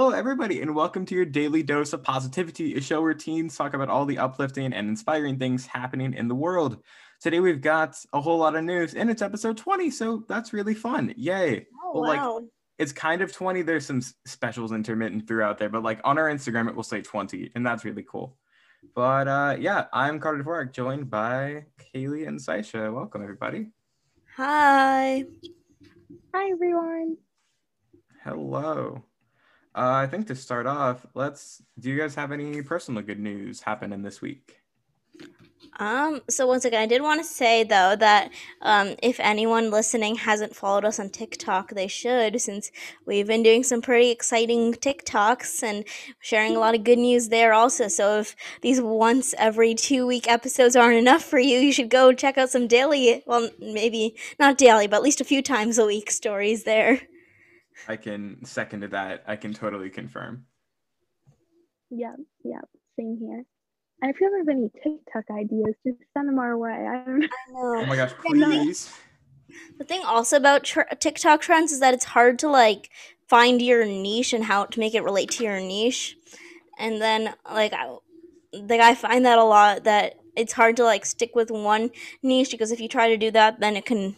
Hello, everybody, and welcome to your daily dose of positivity, a show where teens talk about all the uplifting and inspiring things happening in the world. Today, we've got a whole lot of news, and it's episode 20, so that's really fun. Yay! Oh, Well, wow. like, it's kind of 20. There's some specials intermittent throughout there, but like on our Instagram, it will say 20, and that's really cool. But uh, yeah, I'm Carter Dvorak, joined by Kaylee and Saisha. Welcome, everybody. Hi. Hi everyone. Hello. Uh, I think to start off, let's. Do you guys have any personal good news happening this week? Um, so once again, I did want to say though that um, if anyone listening hasn't followed us on TikTok, they should, since we've been doing some pretty exciting TikToks and sharing a lot of good news there also. So if these once every two week episodes aren't enough for you, you should go check out some daily, well, maybe not daily, but at least a few times a week stories there. I can second to that. I can totally confirm. Yeah, yeah, same here. And if you ever have any TikTok ideas, just send them our way. I don't know. Oh my gosh, please. The thing also about tr- TikTok trends is that it's hard to like find your niche and how to make it relate to your niche. And then like I, like I find that a lot that it's hard to like stick with one niche because if you try to do that, then it can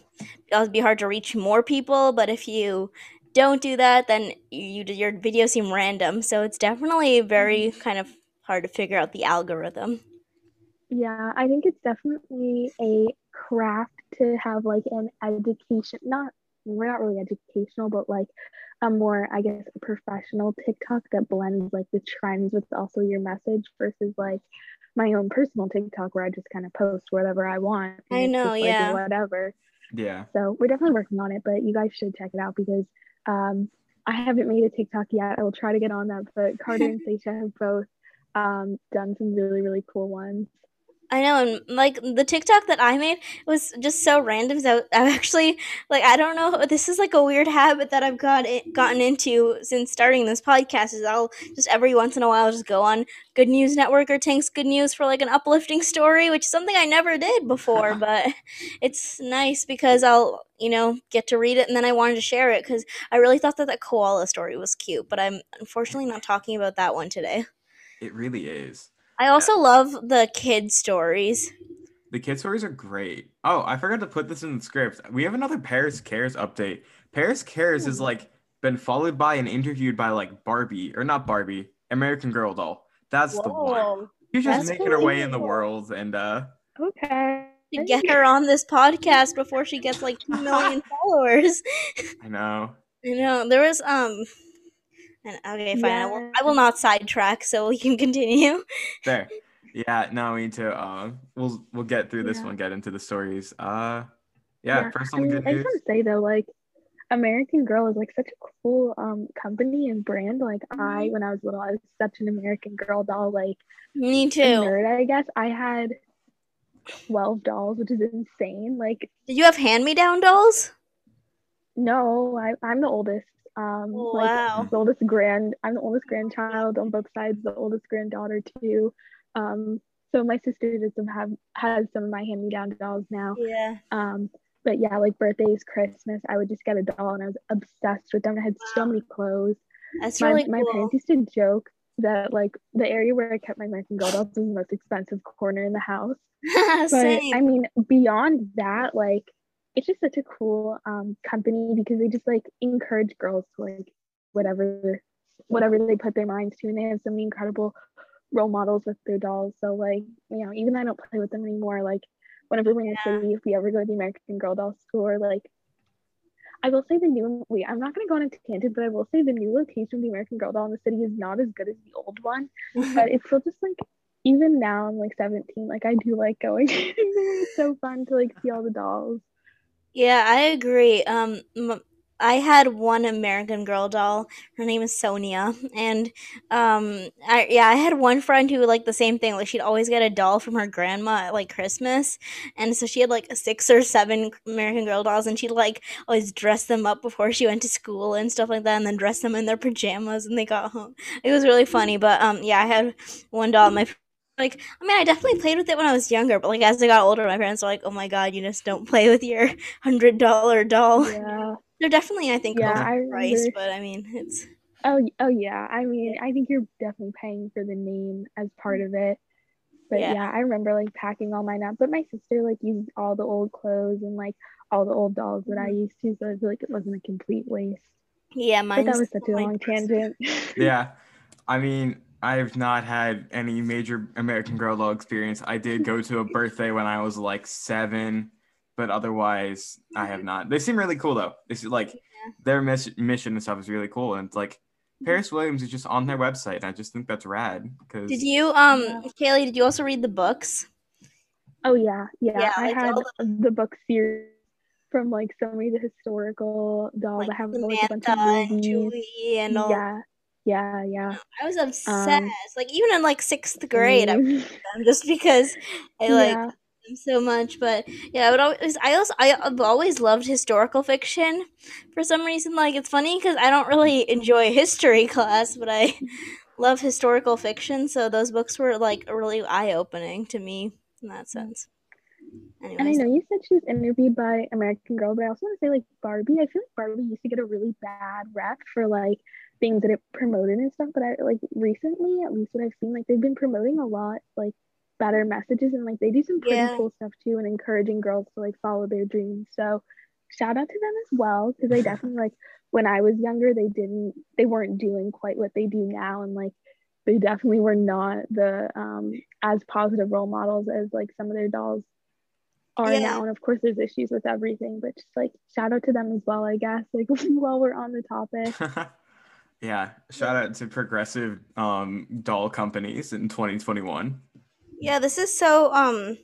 be hard to reach more people. But if you don't do that, then you your videos seem random. So it's definitely very mm-hmm. kind of hard to figure out the algorithm. Yeah, I think it's definitely a craft to have like an education, not we're not really educational, but like a more, I guess, a professional TikTok that blends like the trends with also your message versus like my own personal TikTok where I just kind of post whatever I want. I know, just, like, yeah. Whatever. Yeah. So we're definitely working on it, but you guys should check it out because um, I haven't made a TikTok yet. I will try to get on that, but Carter and Saisha have both um, done some really, really cool ones. I know, and like the TikTok that I made was just so random. So I've actually like I don't know. This is like a weird habit that I've got it, gotten into since starting this podcast. Is I'll just every once in a while just go on Good News Network or Tank's Good News for like an uplifting story, which is something I never did before. but it's nice because I'll you know get to read it, and then I wanted to share it because I really thought that that koala story was cute. But I'm unfortunately not talking about that one today. It really is. I also love the kid stories. The kid stories are great. Oh, I forgot to put this in the script. We have another Paris Cares update. Paris Cares is like been followed by and interviewed by like Barbie or not Barbie, American Girl doll. That's the one. She's just That's making her way in the world and uh Okay. to get her on this podcast before she gets like two million followers. I know. I know there was um. And, okay, fine. I, will, I will not sidetrack, so we can continue. There. Yeah, no, we need to uh we'll we'll get through this Yeah. one, get into the stories. Uh yeah, I, personal mean, good I news. just want say though, like American Girl is like such a cool um company and brand. Like I, when I was little, I was such an American Girl doll, like Me too. nerd. I guess I had twelve dolls, which is insane. Like Did you have hand-me-down dolls? no, I I'm the oldest. Um, Oh, like wow. the oldest grand. I'm the oldest grandchild on both sides. The oldest granddaughter too. Um, so my sister just have has some of my hand-me-down dolls now. Yeah. Um, but yeah, like birthdays, Christmas, I would just get a doll and I was obsessed with them. I had so many clothes. That's My, really my parents used to joke that like the area where I kept my American Girl dolls was the most expensive corner in the house. But Same. I mean, beyond that, like it's just such a cool um company because they just like encourage girls to like whatever whatever they put their minds to and they have so many incredible role models with their dolls. So like, you know, even though I don't play with them anymore, like whenever we're in Yeah. the city, if we ever go to the American Girl doll store, like I will say the new wait, I'm not gonna go on a tangent, but I will say the new location of the American Girl doll in the city is not as good as the old one. But it's still just like even now I'm like 17, like I do like going. it's so fun to like see all the dolls. Yeah, I agree. Um, m- I had one American Girl doll. Her name is Sonia, and um, I yeah, I had one friend who like the same thing. Like she'd always get a doll from her grandma at like Christmas, and so she had like six or seven American Girl dolls, and she'd like always dress them up before she went to school and stuff like that, and then dress them in their pajamas when they got home. It was really funny. But um, yeah, I had one doll. My like I mean I definitely played with it when I was younger, but like as I got older, my parents were like, "Oh my god, you just don't play with your hundred dollar doll." Yeah. They're definitely I think Yeah, I overpriced, remember- but I mean it's Oh, oh yeah. I mean, I think you're definitely paying for the name as part of it. But yeah. yeah. I remember like packing all mine up. But my sister like used all the old clothes and like all the old dolls that I mm-hmm. used to, so I feel like it wasn't a complete waste. Yeah, mine. But that was such a long tangent. yeah, I mean, I've not had any major American Girl doll experience. I did go to a birthday when I was like seven, but otherwise, I have not. They seem really cool though. It's like yeah. their miss- mission and stuff is really cool, and it's like Paris Williams is just on their website. And I just think that's rad. Because did you, um, Kaylee? Did you also read the books? Oh yeah, yeah. yeah I had the-, the book series from like so many of the historical dolls. Like I have like, a bunch of movies. Julie and all. Yeah, yeah, yeah. I was obsessed. Um, like even in like sixth grade, I them just because I like yeah. them so much. But yeah, I would always. I also I've always loved historical fiction for some reason. Like it's funny because I don't really enjoy history class, but I love historical fiction. So those books were like really eye opening to me in that sense. Anyways. And I know you said she was interviewed by American Girl, but I also want to say like Barbie. I feel like Barbie used to get a really bad rep for like things that it promoted and stuff but i like recently at least what i've seen like they've been promoting a lot like better messages and like they do some pretty yeah. cool stuff too and encouraging girls to like follow their dreams so shout out to them as well because they definitely like when i was younger they didn't they weren't doing quite what they do now and like they definitely were not the um as positive role models as like some of their dolls are yeah. now and of course there's issues with everything but just like shout out to them as well i guess like while we're on the topic Yeah, shout out to progressive um, doll companies in 2021. Yeah, this is so um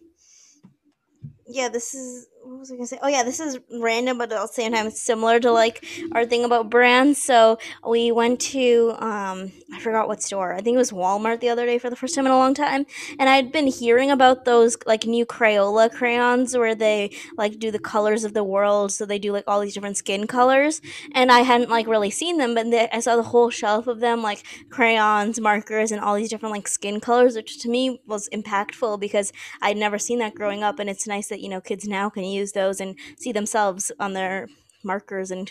yeah, this is what was I gonna say? Oh yeah, this is random, but at the same time, it's similar to like our thing about brands. So we went to um, I forgot what store. I think it was Walmart the other day for the first time in a long time, and I'd been hearing about those like new Crayola crayons where they like do the colors of the world. So they do like all these different skin colors, and I hadn't like really seen them, but they, I saw the whole shelf of them, like crayons, markers, and all these different like skin colors, which to me was impactful because I'd never seen that growing up, and it's nice that you know kids now can use use those and see themselves on their markers and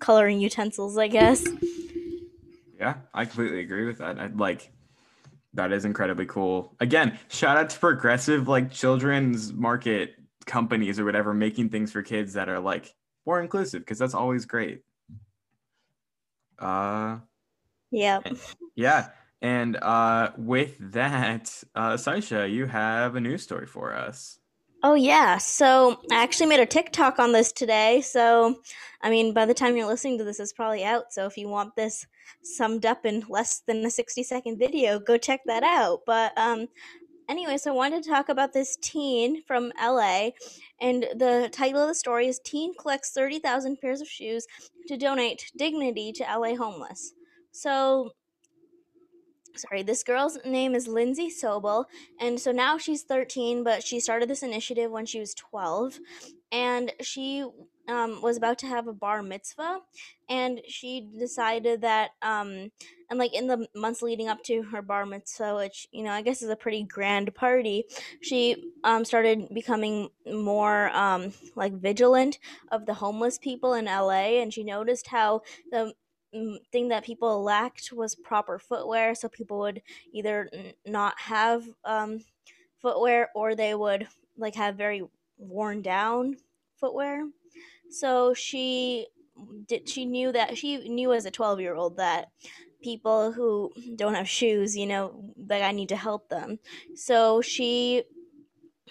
coloring utensils, I guess. Yeah, I completely agree with that. I, like that is incredibly cool. Again, shout out to progressive like children's market companies or whatever making things for kids that are like more inclusive because that's always great. Uh yeah. Yeah. And uh with that, uh Saisha, you have a news story for us. Oh yeah, so I actually made a TikTok on this today. So, I mean, by the time you're listening to this, it's probably out. So, if you want this summed up in less than a 60 second video, go check that out. But um, anyway, so I wanted to talk about this teen from LA, and the title of the story is "Teen Collects 30,000 Pairs of Shoes to Donate Dignity to LA Homeless." So sorry, this girl's name is Lindsay Sobel. And so now she's 13, but she started this initiative when she was 12. And she um, was about to have a bar mitzvah. And she decided that, um, and like in the months leading up to her bar mitzvah, which, you know, I guess is a pretty grand party, she um, started becoming more um, like vigilant of the homeless people in LA. And she noticed how the thing that people lacked was proper footwear so people would either n- not have um, footwear or they would like have very worn down footwear. So she did she knew that she knew as a 12 year old that people who don't have shoes you know that i need to help them. So she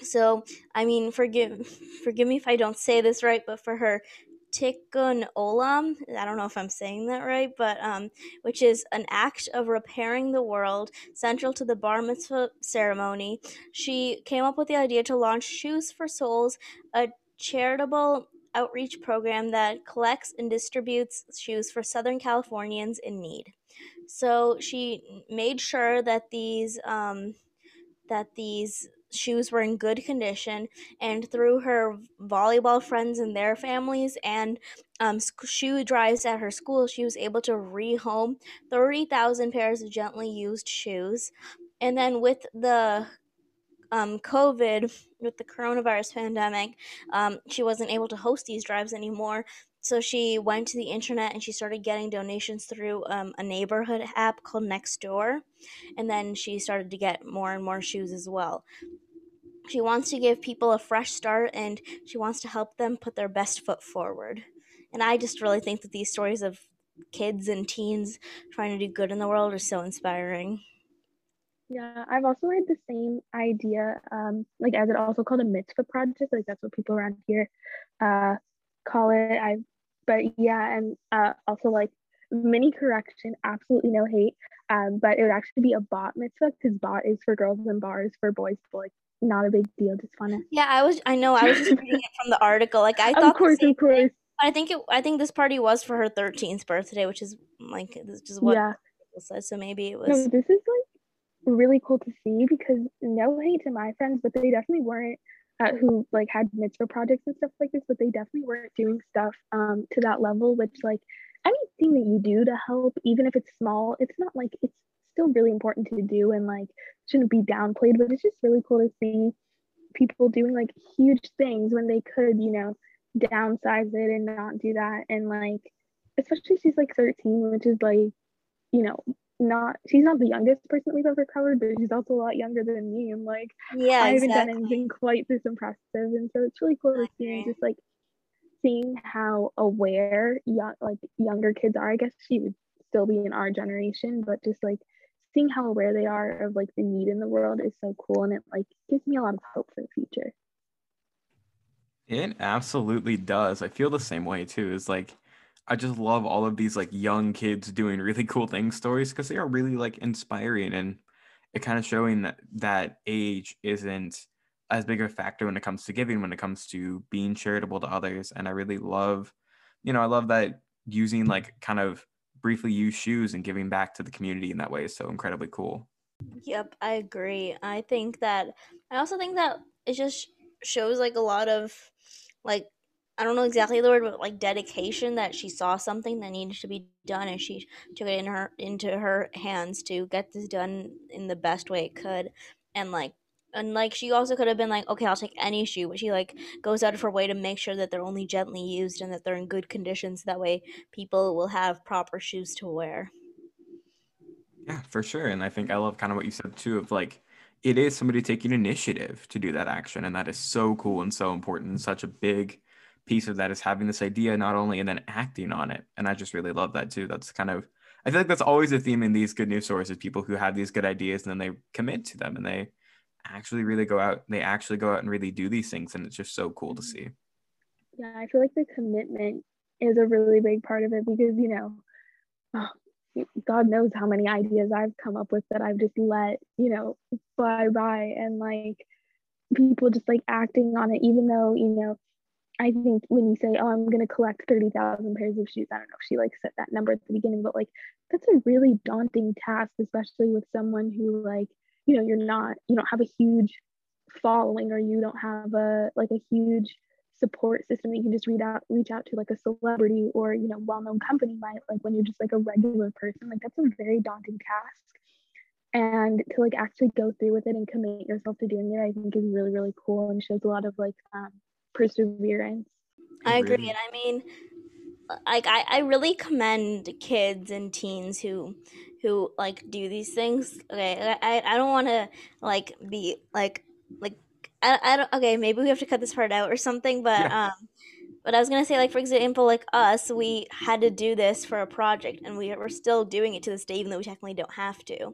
so i mean forgive forgive me if i don't say this right but for her tikkun olam. I don't know if I'm saying that right, but um, which is an act of repairing the world central to the bar mitzvah ceremony. She came up with the idea to launch Shoes for Souls, a charitable outreach program that collects and distributes shoes for Southern Californians in need. So she made sure that these um, that these shoes were in good condition and through her volleyball friends and their families and um, shoe drives at her school she was able to rehome 30000 pairs of gently used shoes. And then with the um, covid with the coronavirus pandemic um, she wasn't able to host these drives anymore so she went to the internet and she started getting donations through um, a neighborhood app called Nextdoor, and then she started to get more and more shoes as well. She wants to give people a fresh start and she wants to help them put their best foot forward. And I just really think that these stories of kids and teens trying to do good in the world are so inspiring. Yeah, I've also heard the same idea, um, like as it also called a mitzvah project, like that's what people around here uh, call it. I, but yeah, and uh, also like mini correction, absolutely no hate, um, but it would actually be a bat mitzvah because bat is for girls and bar is for boys. But like not a big deal. Just wanna. Yeah, I was. I know. I was just reading it from the article. Like I thought. Of course, of course. Thing. I think it. I think this party was for her thirteenth birthday, which is like this is what yeah. people said. So maybe it was. No, this is like really cool to see because no hate to my friends, but they definitely weren't. Who like had mitzvah projects and stuff like this, but they definitely weren't doing stuff um to that level. Which like anything that you do to help, even if it's small, it's not like it's still really important to do and like shouldn't be downplayed. But it's just really cool to see people doing like huge things when they could, you know, downsize it and not do that. And like, especially she's like 13, which is like, you know, not she's not the youngest person we've ever covered, but she's also a lot younger than me. And like, yeah, I haven't exactly. done anything quite this impressive. And so it's really cool to see and just like seeing how aware young like younger kids are. I guess she would still be in our generation, but just like seeing how aware they are of like the need in the world is so cool and it like gives me a lot of hope for the future. It absolutely does. I feel the same way too. Is like I just love all of these like young kids doing really cool things stories because they are really like inspiring and it kind of showing that that age isn't as big a factor when it comes to giving when it comes to being charitable to others and I really love you know I love that using like kind of briefly used shoes and giving back to the community in that way is so incredibly cool. Yep, I agree. I think that I also think that it just shows like a lot of like I don't know exactly the word, but like dedication that she saw something that needed to be done and she took it in her into her hands to get this done in the best way it could. And like and like she also could have been like, okay, I'll take any shoe, but she like goes out of her way to make sure that they're only gently used and that they're in good condition, so That way, people will have proper shoes to wear. Yeah, for sure. And I think I love kind of what you said too of like it is somebody taking initiative to do that action, and that is so cool and so important and such a big piece of that is having this idea not only and then acting on it. And I just really love that too. That's kind of I feel like that's always a theme in these good news stories is people who have these good ideas and then they commit to them and they actually really go out they actually go out and really do these things and it's just so cool to see. Yeah, I feel like the commitment is a really big part of it because you know oh, God knows how many ideas I've come up with that I've just let, you know, fly by and like people just like acting on it, even though, you know, I think when you say, "Oh, I'm going to collect thirty thousand pairs of shoes," I don't know if she like set that number at the beginning, but like that's a really daunting task, especially with someone who like you know you're not you don't have a huge following or you don't have a like a huge support system you can just read out reach out to like a celebrity or you know well-known company might like when you're just like a regular person like that's a very daunting task. And to like actually go through with it and commit yourself to doing it i think is really really cool and shows a lot of like um, perseverance. I agree, and I mean, like I, I really commend kids and teens who who like do these things. Okay, I I don't want to like be like like I, I don't okay maybe we have to cut this part out or something, but yeah. um. But I was gonna say, like for example, like us, we had to do this for a project, and we we're still doing it to this day, even though we technically don't have to.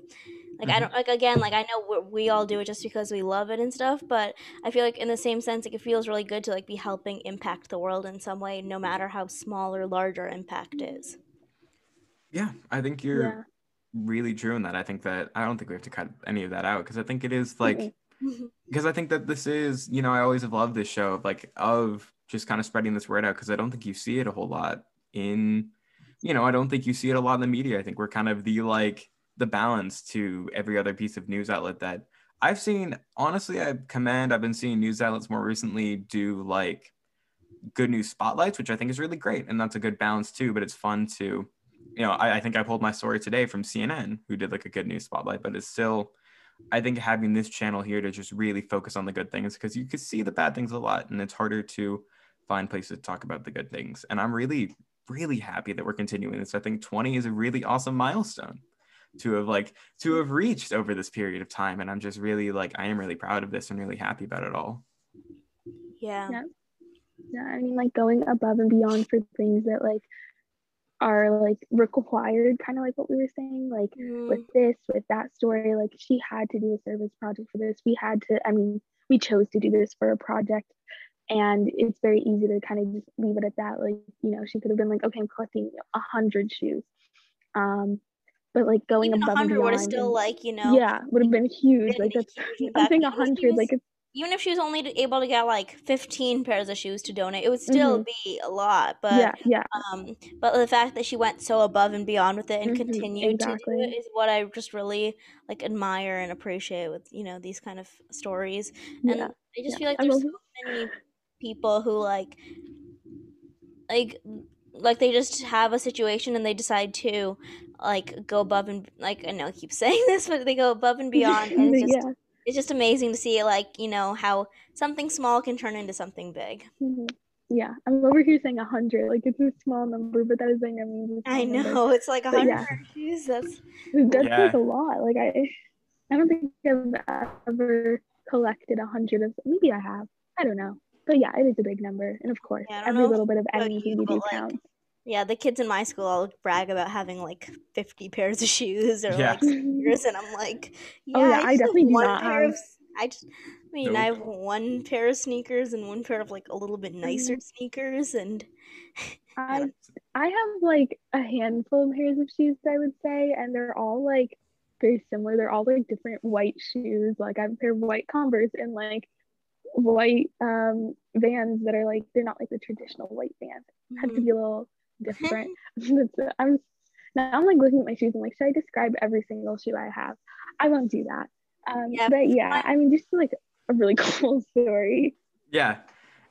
Like mm-hmm. I don't like again like I know we all do it just because we love it and stuff, but I feel like in the same sense like it feels really good to like be helping impact the world in some way, no matter how small or large our impact is. Yeah, I think you're yeah. really true in that. I think that I don't think we have to cut any of that out because I think it is like because I think that this is you know I always have loved this show of like of just kind of spreading this word out because I don't think you see it a whole lot in you know I don't think you see it a lot in the media. I think we're kind of the like the balance to every other piece of news outlet that I've seen. Honestly, I commend. I've been seeing news outlets more recently do like good news spotlights, which I think is really great, and that's a good balance too. But it's fun to, you know, I, I think I pulled my story today from CNN, who did like a good news spotlight, but it's still. I think having this channel here to just really focus on the good things because you can see the bad things a lot and it's harder to find places to talk about the good things. And I'm really, really happy that we're continuing this. I think 20 is a really awesome milestone to have like to have reached over this period of time. And I'm just really like I am really proud of this and really happy about it all. Yeah. Yeah. Yeah, I mean, like going above and beyond for things that like are like required, kind of like what we were saying, like Mm, with this, with that story. Like she had to do a service project for this. We had to, I mean, we chose to do this for a project. And it's very easy to kind of just leave it at that. Like, you know, she could have been like, okay, I'm collecting a hundred shoes. Um, but like going Even above and 100 would have still like, you know, yeah, would have been huge. Like that's huge I'm impact. saying a Even if she hundred, was- like it's even if she was only able to get like 15 pairs of shoes to donate, it would still be a lot. But yeah, yeah. um but the fact that she went so above and beyond with it and Mhm, continued to do it is what I just really like admire and appreciate with, you know, these kind of stories. And Yeah. I just yeah. feel like there's so many people who like like like they just have a situation and they decide to like go above and like I know I keep saying this, but they go above and beyond and it's just yeah. it's just amazing to see like, you know, how something small can turn into something big. Mhm. Yeah, I'm over here saying a hundred, like it's a small number, but that is doesn't mean it's a I small number. know, it's like a hundred yeah. pair shoes. That's That's Yeah. like a lot. Like I, I don't think I've ever collected a hundred of. Maybe I have. I don't know. But yeah, it is a big number, and of course, Yeah, every little bit of anything you, you do like, counts. yeah, the kids in my school all brag about having like fifty pairs of shoes or Yeah. like sneakers, and I'm like, oh, yeah, Oh, yeah, I, I just have definitely do one not pair have- of. s- I just, I mean, I have one pair of sneakers and one pair of like a little bit nicer sneakers, and I I have like a handful of pairs of shoes, I would say, and they're all like very similar. They're all like different white shoes. Like I have a pair of white Converse and like white um Vans that are like they're not like the traditional white Vans. It had to be a little different. I'm now I'm like looking at my shoes and like, should I describe every single shoe I have? I won't do that. Um, Yeah, but yeah, mine- I mean, just like a really cool story. Yeah.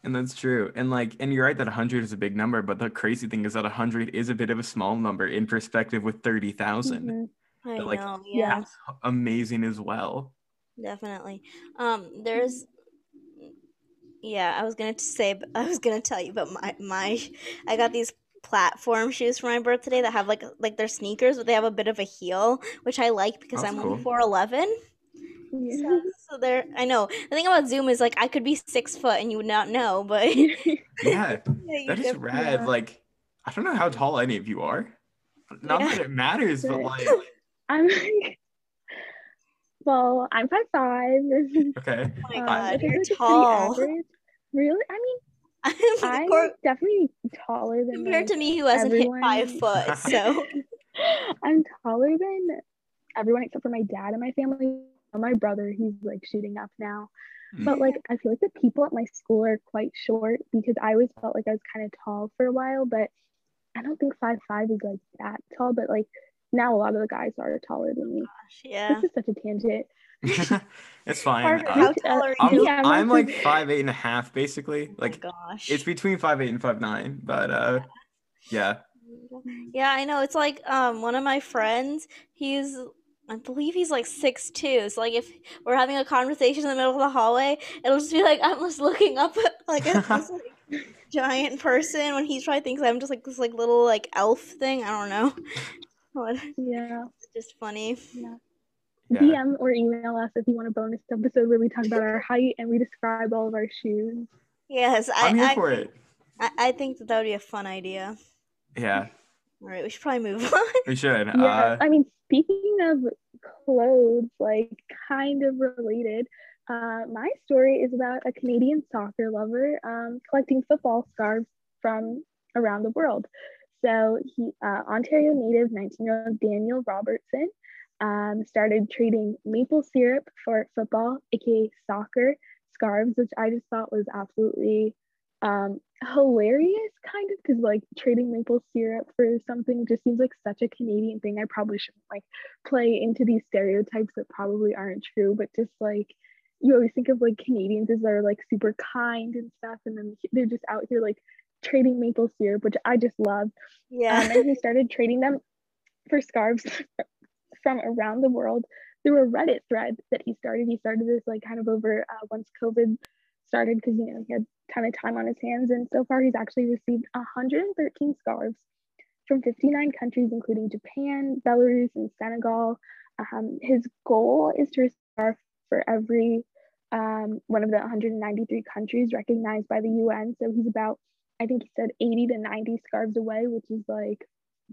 And that's true. And like, and you're right that 100 is a big number, but the crazy thing is that 100 is a bit of a small number in perspective with 30,000. Mhm. I But, like, know, yeah. yeah. That's amazing as well. Definitely. Um, there's yeah, I was gonna say I was gonna tell you about my my I got these platform shoes for my birthday that have like like they're sneakers, but they have a bit of a heel, which I like because That's I'm cool. only four eleven. Yeah. So, so they're I know the thing about Zoom is like I could be six foot and you would not know, but Yeah. Yeah, That you is def- rad. yeah. Like, I don't know how tall any of you are. Not Yeah. that it matters, but like, I'm like, well, I'm five five. okay. Oh my Um, god, which I you're think is pretty tall. average. Really? I mean, I'm Cor- definitely taller than compared like, to me who hasn't hit five foot, so I'm taller than everyone except for my dad and my family. My brother, he's like shooting up now. Mm. But like I feel like the people at my school are quite short because I always felt like I was kind of tall for a while, but I don't think five five is like that tall. But like now a lot of the guys are taller than me. Oh gosh, yeah. This is such a tangent. it's fine. Parker, Uh, how tall are I'm, you? Yeah, I'm I'm like five eight and a half, basically. Oh Like gosh. it's between five eight and five nine, but uh, yeah. Yeah, I know. It's like um one of my friends, he's I believe he's like six two. So like if we're having a conversation in the middle of the hallway, it'll just be like I'm just looking up at like at this like giant person when he probably thinks I'm just like this like little like elf thing. I don't know. But Yeah. it's just funny. Yeah. Yeah. DM or email us if you want a bonus episode where we talk about our height and we describe all of our shoes. Yes, I I'm here I, for think, it. I I think that that would be a fun idea. Yeah, All right, we should probably move on. we should. Yeah. Uh, I mean, speaking of clothes, like kind of related, uh, my story is about a Canadian soccer lover um, collecting football scarves from around the world. So he, uh, Ontario native 19-year-old Daniel Robertson, um, started trading maple syrup for football, aka soccer scarves, which I just thought was absolutely um, hilarious, kind of, because like trading maple syrup for something just seems like such a Canadian thing. I probably shouldn't like play into these stereotypes that probably aren't true, but just like you always think of like Canadians as they're like super kind and stuff, and then they're just out here like trading maple syrup, which I just love. Yeah. Um, and he started trading them for scarves from around the world through a Reddit thread that he started. He started this like kind of over uh, once COVID started because you know he had ton of time on his hands. And so far, he's actually received 113 scarves from 59 countries, including Japan, Belarus, and Senegal. Um, his goal is to scarf for every um, one of the 193 countries recognized by the UN. So he's about, I think he said 80 to 90 scarves away, which is like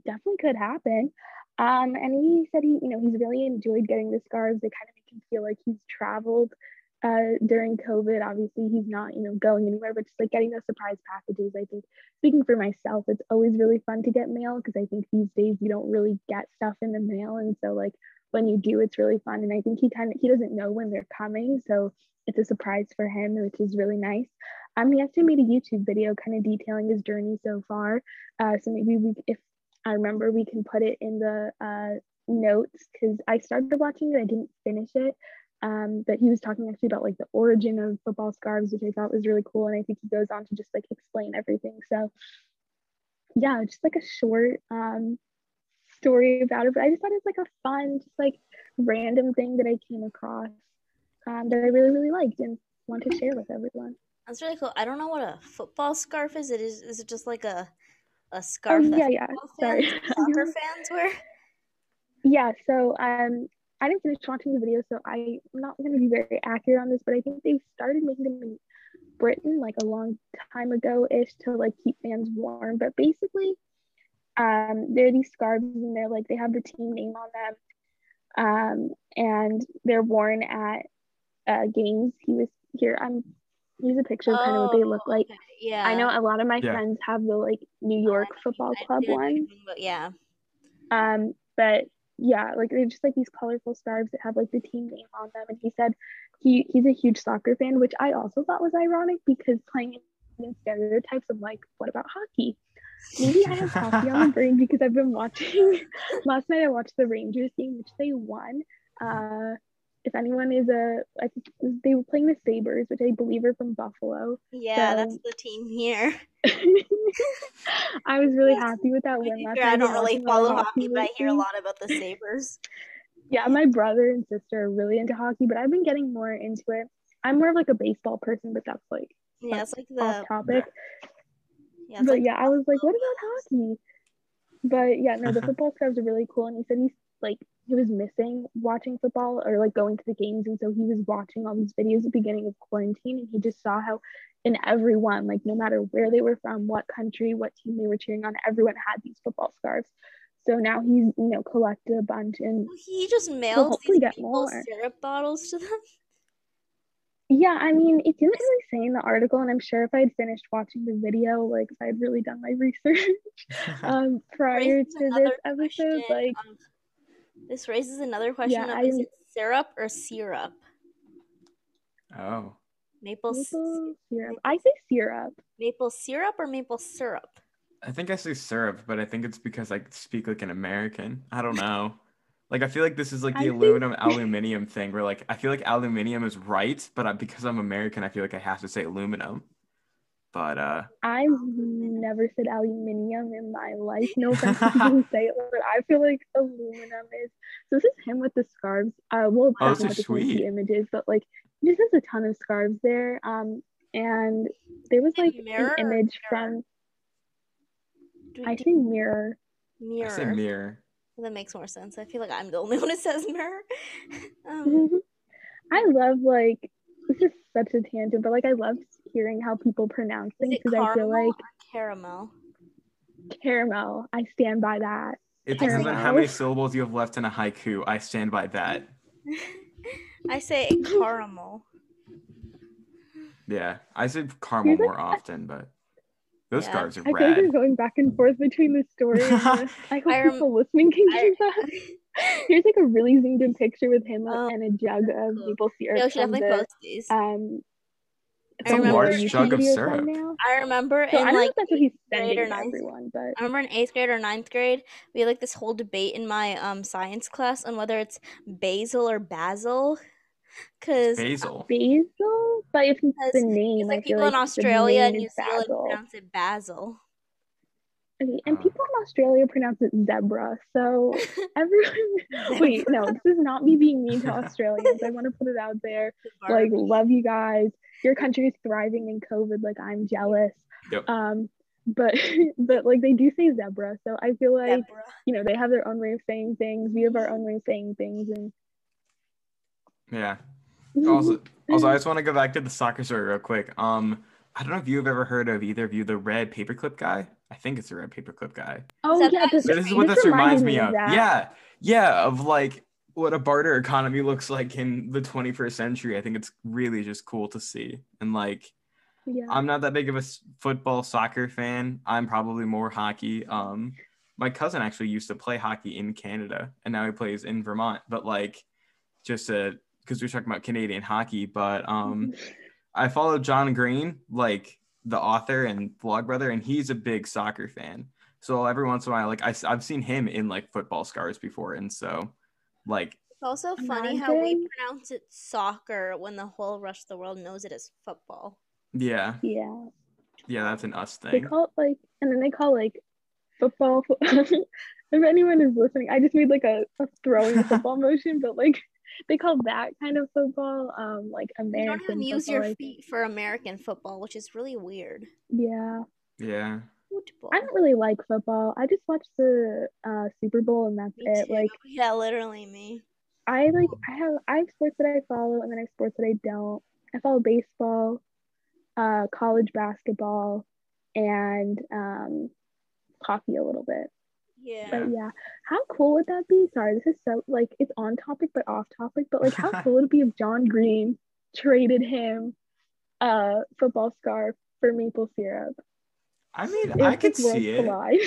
definitely could happen. Um, and he said he, you know, he's really enjoyed getting the scarves. They kind of make him feel like he's traveled uh, during COVID. Obviously, he's not, you know, going anywhere, but just like getting those surprise packages. I think, speaking for myself, it's always really fun to get mail because I think these days you don't really get stuff in the mail. And so, like, when you do, it's really fun. And I think he kind of, he doesn't know when they're coming. So it's a surprise for him, which is really nice. Um, he actually made a YouTube video kind of detailing his journey so far. Uh, so maybe we, if I remember, we can put it in the uh, notes because I started watching it, I didn't finish it. Um, but he was talking actually about like the origin of football scarves, which I thought was really cool. And I think he goes on to just like explain everything. So yeah, just like a short um, story about it. But I just thought it was like a fun, just like random thing that I came across um, that I really, really liked and want to share with everyone. That's really cool. I don't know what a football scarf is. It is is it just like a a scarf? Oh, yeah, yeah. Sorry. soccer fans wear. Yeah. So um, I didn't finish watching the video, so I'm not going to be very accurate on this, but I think they started making them in Britain like a long time ago ish to like keep fans warm. But basically, um, they're these scarves and they're like they have the team name on them, um, and they're worn at uh, games. He was here. I'm here's a picture of kind of what they look like. Okay. Yeah, I know a lot of my Yeah. friends have the like New York Football I Club didn't one. yeah. Um, but yeah, like they're just like these colorful scarves that have like the team name on them. And he said he he's a huge soccer fan, which I also thought was ironic because playing in stereotypes, I'm like, what about hockey? Maybe I have hockey on the brain because I've been watching. last night I watched the Rangers game, which they won. Uh, if anyone is a, I think they were playing the Sabres, which I believe are from Buffalo. Yeah, So- that's the team here. I was really happy with that win. last. I don't really watching a lot of follow hockey, but I hear a lot about the Sabres. Yeah, my brother and sister are really into hockey, but I've been getting more into it. I'm more of like a baseball person, but that's like Yeah, it's like off the topic. yeah, but like yeah, I was like, what about hockey? But yeah, no, the football scarves are really cool. And he said he's like he was missing watching football or like going to the games, and so he was watching all these videos at the beginning of quarantine, and he just saw how in everyone, like no matter where they were from, what country, what team they were cheering on, everyone had these football scarves. So now he's you know collected a bunch and he just mailed hopefully these get people more. syrup bottles to them. Yeah, I mean, it didn't really say in the article, and I'm sure if I had finished watching the video, like if I had really done my research um, prior to this episode, question like of- this raises another question Yeah, of is I'm- it syrup or syrup? oh, Maple s- maple syrup. I say syrup. maple syrup or maple syrup? I think I say syrup, but I think it's because I speak like an American. I don't know. Like I feel like this is like I the think- aluminum aluminium thing, where like I feel like aluminium is right, but I, because I'm American, I feel like I have to say aluminum. But uh, I've never said aluminium in my life. No offense to say it, but I feel like aluminum is. So this is him with the scarves. Uh, we'll Oh, those probably are have to post sweet. the images, but like he just has a ton of scarves there. Um, and there was like mirror an image mirror? from I do- say mirror. mirror. I say mirror. That makes more sense. I feel like I'm the only one who says mirror. um. I love like this is such a tangent, but like I love hearing how people pronounce things it because I feel like caramel? caramel. I stand by that. It depends on how many syllables you have left in a haiku. I stand by that. I say caramel. Yeah, I say caramel Here's a- more often, but those Yeah. scarves are I feel like we're going back and forth between the story and the, I hope I rem- people listening can I- keep that. Here's like a really zoomed in picture with him Oh, and a jug of cool. maple syrup. Yeah, we should from definitely the, post these. um It's I a remember- large YouTube jug of syrup. now. I remember So I in don't know like if that's what he's grade or to ninth- everyone, but I remember in eighth grade or ninth grade, we had like this whole debate in my um science class on whether it's basil or basil, because Basil. basil. But if it's Because the name, like I feel people in Australia and name New is Zealand pronounce it basil. Okay, and Uh. people in Australia pronounce it zebra. So everyone, wait, no, this is not me being mean to Australians. I want to put it out there. Like, love you guys. Your country is thriving in COVID. Like, I'm jealous. Yep. Um, but but like they do say zebra. So I feel like Deborah. you know they have their own way of saying things. We have our own way of saying things, and Yeah. Also, also, I just want to go back to the soccer story real quick. Um, I don't know if you've ever heard of either of you the red paperclip guy. I think it's the red paperclip guy. oh that yeah, this, this is what this this reminds me of. that. Yeah, yeah, of like what a barter economy looks like in the 21st century. I think it's really just cool to see. And like, yeah. I'm not that big of a football soccer fan. I'm probably more hockey. Um, my cousin actually used to play hockey in Canada, and now he plays in Vermont. But like, just because we are talking about Canadian hockey, but um, I follow John Green, like the author and vlog brother, and he's a big soccer fan. So every once in a while, like I, have seen him in like football scars before, and so like It's also funny how we pronounce it soccer when the whole rest of the world knows it as football. yeah, yeah. yeah, that's an us thing. They call it like, and then they call like football. if anyone is listening, I just made like a, a throwing football motion, but like they call that kind of football, um, like American. You American. don't even use your feet for American football, which is really weird. Yeah, Yeah, Football. I don't really like football. I just watch the uh, Super Bowl and that's Me it. too. Like yeah, literally me. I like I have I have sports that I follow and then I have sports that I don't. I follow baseball, uh, college basketball, and um, hockey a little bit. Yeah. But yeah, how cool would that be? Sorry, this is so like it's on topic but off topic. But like, how cool would it be if John Green traded him a football scarf for maple syrup? I mean, If I could see it. collide.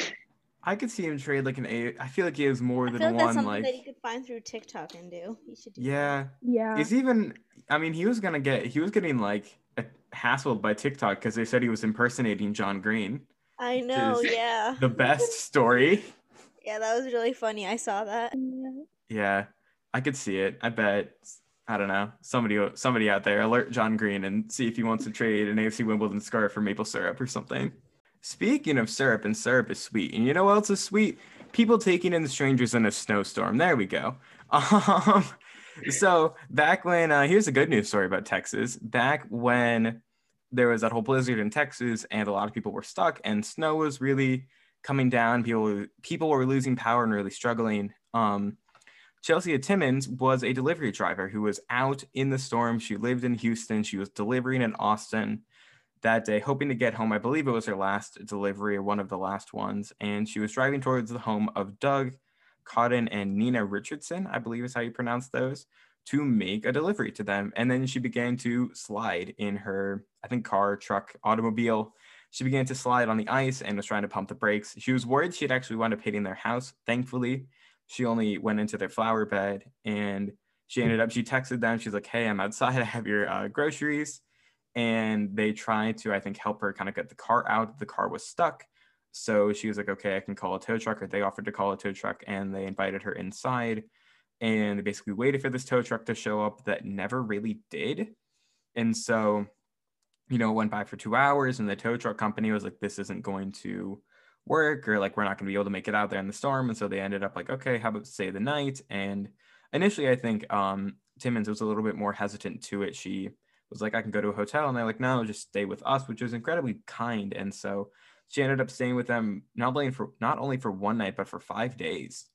I could see him trade like an A. I feel like he has more I than feel like that's one. something Like, that you could find through TikTok and do. You should do that. yeah, yeah, He's even. I mean, he was gonna get. He was getting like a, hassled by TikTok because they said he was impersonating John Green. I know, yeah. The best story. Yeah, that was really funny. I saw that. Yeah. Yeah, I could see it. I bet. I don't know. Somebody, somebody out there, alert John Green and see if he wants to trade an AFC Wimbledon scarf for maple syrup or something. Speaking of syrup, and syrup is sweet, and you know what else is sweet? People taking in strangers in a snowstorm. There we go. Um, so back when uh, here's a good news story about Texas. Back when there was that whole blizzard in Texas, and a lot of people were stuck, and snow was really coming down. People people were losing power and really struggling. Um, Chelsea Timmons was a delivery driver who was out in the storm. She lived in Houston. She was delivering in Austin that day, hoping to get home. I believe it was her last delivery or one of the last ones. And she was driving towards the home of Doug Cotton and Nina Richardson, I believe is how you pronounce those, to make a delivery to them. And then she began to slide in her, I think, car, truck, automobile. She began to slide on the ice and was trying to pump the brakes. She was worried she'd actually wound up hitting their house. Thankfully, she only went into their flower bed and she ended up, she texted them. She's like, Hey, I'm outside. I have your uh, groceries. And they tried to, I think, help her kind of get the car out. The car was stuck. So she was like, Okay, I can call a tow truck. Or they offered to call a tow truck and they invited her inside. And they basically waited for this tow truck to show up that never really did. And so, you know, went by for two hours and the tow truck company was like, This isn't going to work or like we're not going to be able to make it out there in the storm and so they ended up like okay how about stay the night? And initially i think um timmons was a little bit more hesitant to it. She was like i can go to a hotel and they're like no just stay with us which was incredibly kind and so she ended up staying with them not only for not only for one night but for five days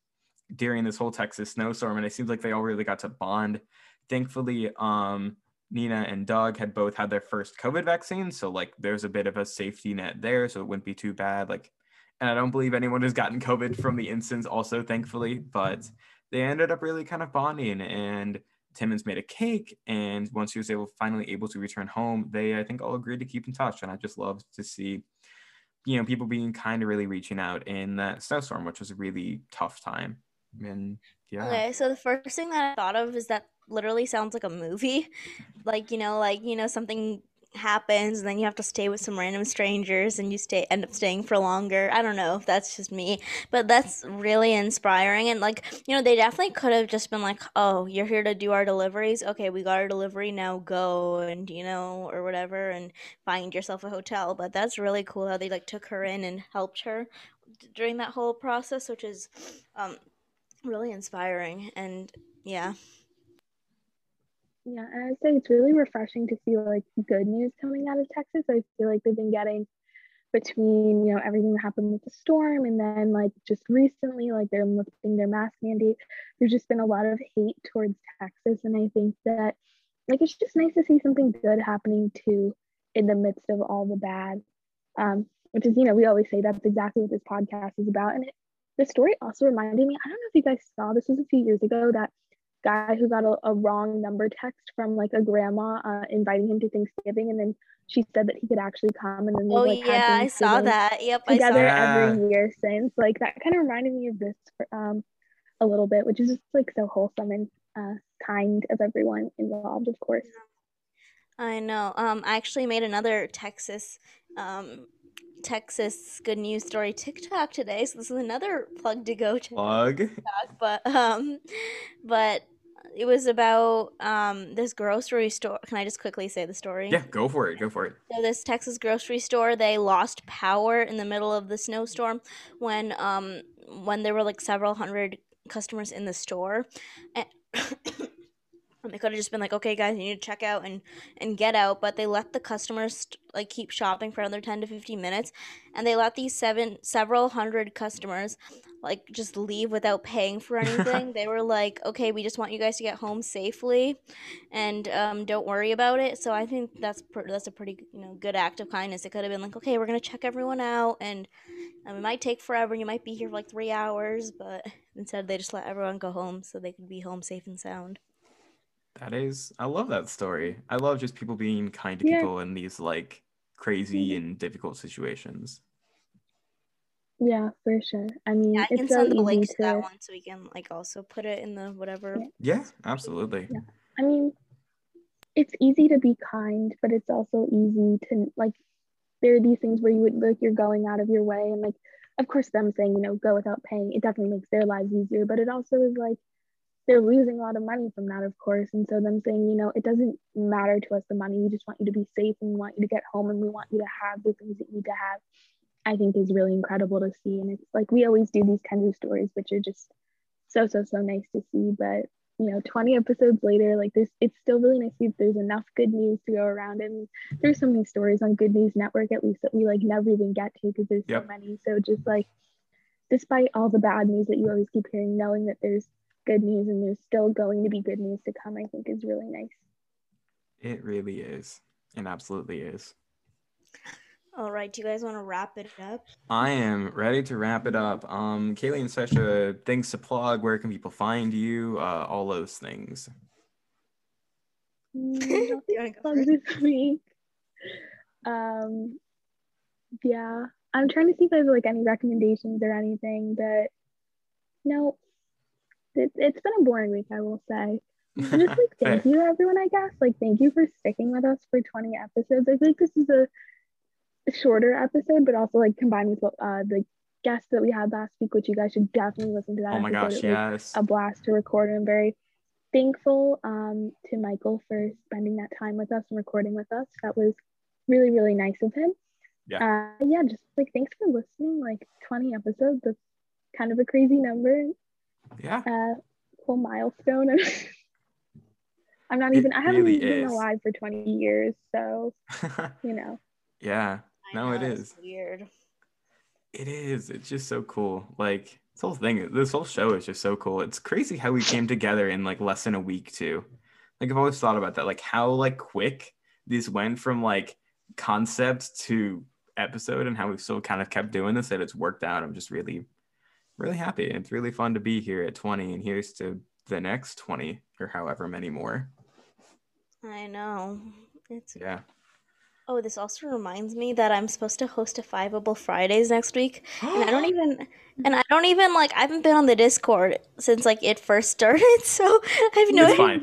during this whole texas snowstorm and it seems like they all really got to bond. Thankfully um Nina and Doug had both had their first COVID vaccine. So, like, there's a bit of a safety net there. So, it wouldn't be too bad. Like, and I don't believe anyone has gotten COVID from the instance, also, thankfully. But they ended up really kind of bonding. And Timmons made a cake. And once she was able, finally able to return home, they, I think, all agreed to keep in touch. And I just love to see, you know, people being kind of really reaching out in that snowstorm, which was a really tough time. And yeah. Okay, so the first thing that I thought of is that literally sounds like a movie. Like, you know, like, you know, something happens and then you have to stay with some random strangers and you stay end up staying for longer. I don't know if that's just me, but that's really inspiring and like, you know, they definitely could have just been like, "Oh, you're here to do our deliveries. Okay, we got our delivery. Now go and, you know, or whatever and find yourself a hotel." But that's really cool how they like took her in and helped her during that whole process, which is um, really inspiring. And yeah. Yeah, and I'd say it's really refreshing to see like good news coming out of Texas. I feel like they've been getting between you know everything that happened with the storm and then like just recently like they're lifting their mask mandate there's just been a lot of hate towards texas and i think that like it's just nice to see something good happening too in the midst of all the bad um, which is you know we always say that's exactly what this podcast is about and it, the story also reminded me i don't know if you guys saw this was a few years ago that guy who got a, a wrong number text from like a grandma uh, inviting him to thanksgiving and then she said that he could actually come and then oh like, yeah i saw that. Yep together I saw every year since. Like that kind of reminded me of this um a little bit which is just like so wholesome and uh, kind of everyone involved of course. I know. Um i actually made another texas um Texas good news story TikTok today. So this is another plug to go to plug. TikTok, but um, but it was about um this grocery store. Can I just quickly say the story? Yeah, go for it. Go for it. So this Texas grocery store, they lost power in the middle of the snowstorm when um when there were like several hundred customers in the store. And they could have just been like, okay, guys, you need to check out and and get out, but they let the customers like keep shopping for another ten to fifteen minutes, and they let these seven several hundred customers like just leave without paying for anything. they were like, okay, we just want you guys to get home safely, and um, don't worry about it. So I think that's pr- that's a pretty you know good act of kindness. It could have been like, okay, we're gonna check everyone out, and um, it might take forever. You might be here for like three hours, but instead they just let everyone go home so they could be home safe and sound. That is, I love that story. I love just people being kind to yeah. people in these like crazy mm-hmm. and difficult situations. Yeah, for sure. I mean, yeah, I can send so the link to, to, that one so we can like also put it in the whatever. Yeah, yeah absolutely. Yeah. I mean, it's easy to be kind, but it's also easy to like. There are these things where you would like you're going out of your way, and like, of course, them saying you know go without paying, it definitely makes their lives easier. But it also is like they're losing a lot of money from that, of course. And so them saying, you know, it doesn't matter to us the money. We just want you to be safe and we want you to get home and we want you to have the things that you need to have. I think is really incredible to see. And it's like we always do these kinds of stories, which are just so, so, so nice to see. But you know, 20 episodes later, like this, it's still really nice to see that there's enough good news to go around. And there's so many stories on Good News Network, at least that we like never even get to because there's yep. so many. So just like, despite all the bad news that you always keep hearing, knowing that there's good news and there's still going to be good news to come, I think is really nice. It really is. It absolutely is. All right, do you guys want to wrap it up? I am ready to wrap it up. Um, Kaylee and Saisha, things to plug. Where can people find you? Uh, all those things. Mm, plug this week. Um, yeah, I'm trying to see if there's like any recommendations or anything, but no, it, it's been a boring week, I will say. Just like thank you everyone, I guess. Like thank you for sticking with us for 20 episodes. I think this is a shorter episode, but also like combined with uh the guests that we had last week, which you guys should definitely listen to that. Oh my episode. gosh, yes. A blast to record. And I'm very thankful um to Michael for spending that time with us and recording with us. That was really, really nice of him. Yeah. Uh, yeah, just like thanks for listening. Like 20 episodes. That's kind of a crazy number. Yeah. Uh, cool milestone. I'm not even. I haven't really been is. alive for 20 years, so you know. Yeah. no, it is weird. It is. It's just so cool. Like this whole thing, this whole show is just so cool. It's crazy how we came together in like less than a week too. Like I've always thought about that. Like how like quick this went from like concept to episode and how we've still kind of kept doing this that it's worked out. I'm just really really happy. It's really fun to be here at 20 and here's to the next 20 or however many more. I know. It's yeah. Oh, this also reminds me that I'm supposed to host a Fiveable Fridays next week, and I don't even, and I don't even like. I haven't been on the Discord since like it first started, so I have no idea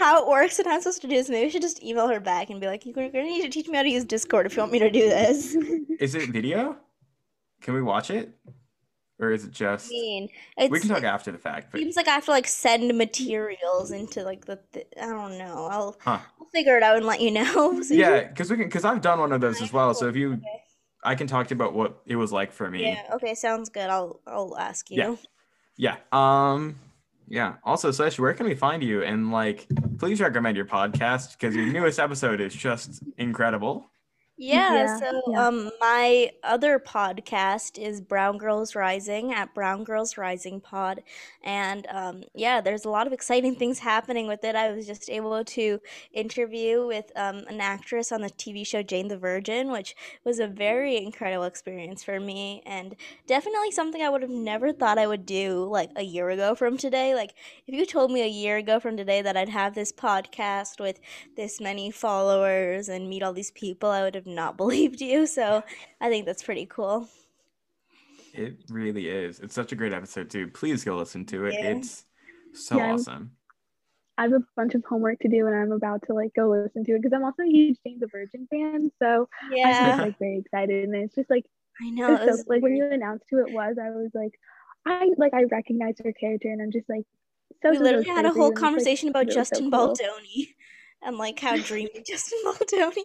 how it works and how I'm supposed to do this. Maybe I should just email her back and be like, "You're gonna need to teach me how to use Discord if you want me to do this." Is it video? Can we watch it? Or is it just? I mean, we can talk after the fact. But... Seems like I have to like send materials into like the. the I don't know. I'll huh. I'll figure it out and let you know. so yeah, because we can. Because I've done one of those as well. So if you, I can talk to you about what it was like for me. Yeah. Okay. Sounds good. I'll I'll ask you. Yeah. Yeah. Um. Yeah. Also, Sesh, where can we find you? And like, please recommend your podcast because your newest episode is just incredible. Yeah, Yeah, so yeah. um my other podcast is Brown Girls Rising at Brown Girls Rising Pod and um yeah, there's a lot of exciting things happening with it. I was just able to interview with um an actress on the TV show Jane the Virgin, which was a very incredible experience for me and definitely something I would have never thought I would do like a year ago from today. Like if you told me a year ago from today that I'd have this podcast with this many followers and meet all these people, I would have not believed you. So I think that's pretty cool. It really is. It's such a great episode too. Please go listen to it. Yeah. It's so Yeah, I'm- awesome. I have a bunch of homework to do and I'm about to like go listen to it because I'm also a huge Jane the Virgin fan. So yeah, I'm just like very excited and it's just like I know. it's It so, was like when you announced who it was, I was like I like I recognized her character and I'm just like so we so, so literally had a whole and it's, like, conversation about really so Justin cool. Baldoni and like how dreamy Justin Baldoni.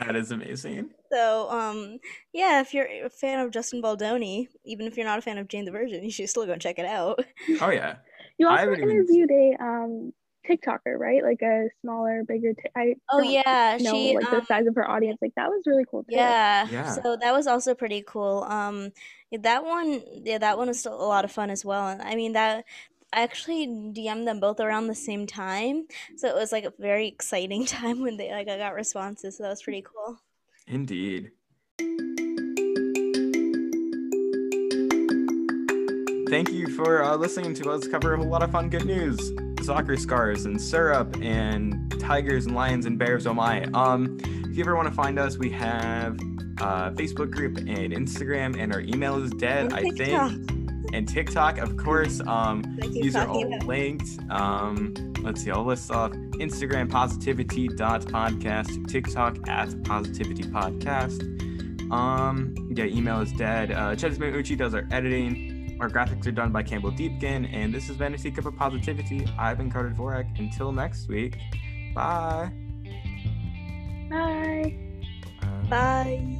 That is amazing. So, um, yeah, if you're a fan of Justin Baldoni, even if you're not a fan of Jane the Virgin, you should still go and check it out. Oh yeah. You also haven't even- interviewed a um TikToker, right? Like a smaller, bigger. T- I Oh yeah, know she like um, the size of her audience. Like that was really cool too. Yeah. Yeah. So that was also pretty cool. Um, that one, yeah, that one was still a lot of fun as well. And I mean that I actually DM'd them both around the same time, so it was like a very exciting time when they like I got responses. So that was pretty cool. Indeed. Thank you for uh, listening to us cover a whole lot of fun, good news. Soccer scars and syrup and tigers and lions and bears. Oh my! Um, if you ever want to find us, we have a Facebook group and Instagram, and our email is dead. I think, and TikTok, of course. Um, these are all about. linked. Um, let's see, I'll list off Instagram positivity.podcast, TikTok at positivity podcast. Um, yeah, email is dead. Uh, Chesme Uchi does our editing. Our graphics are done by Campbell Deepkin, and this has been a Cup of Positivity. I've been Carter Dvorak. Until next week, bye. Bye. Uh, Bye.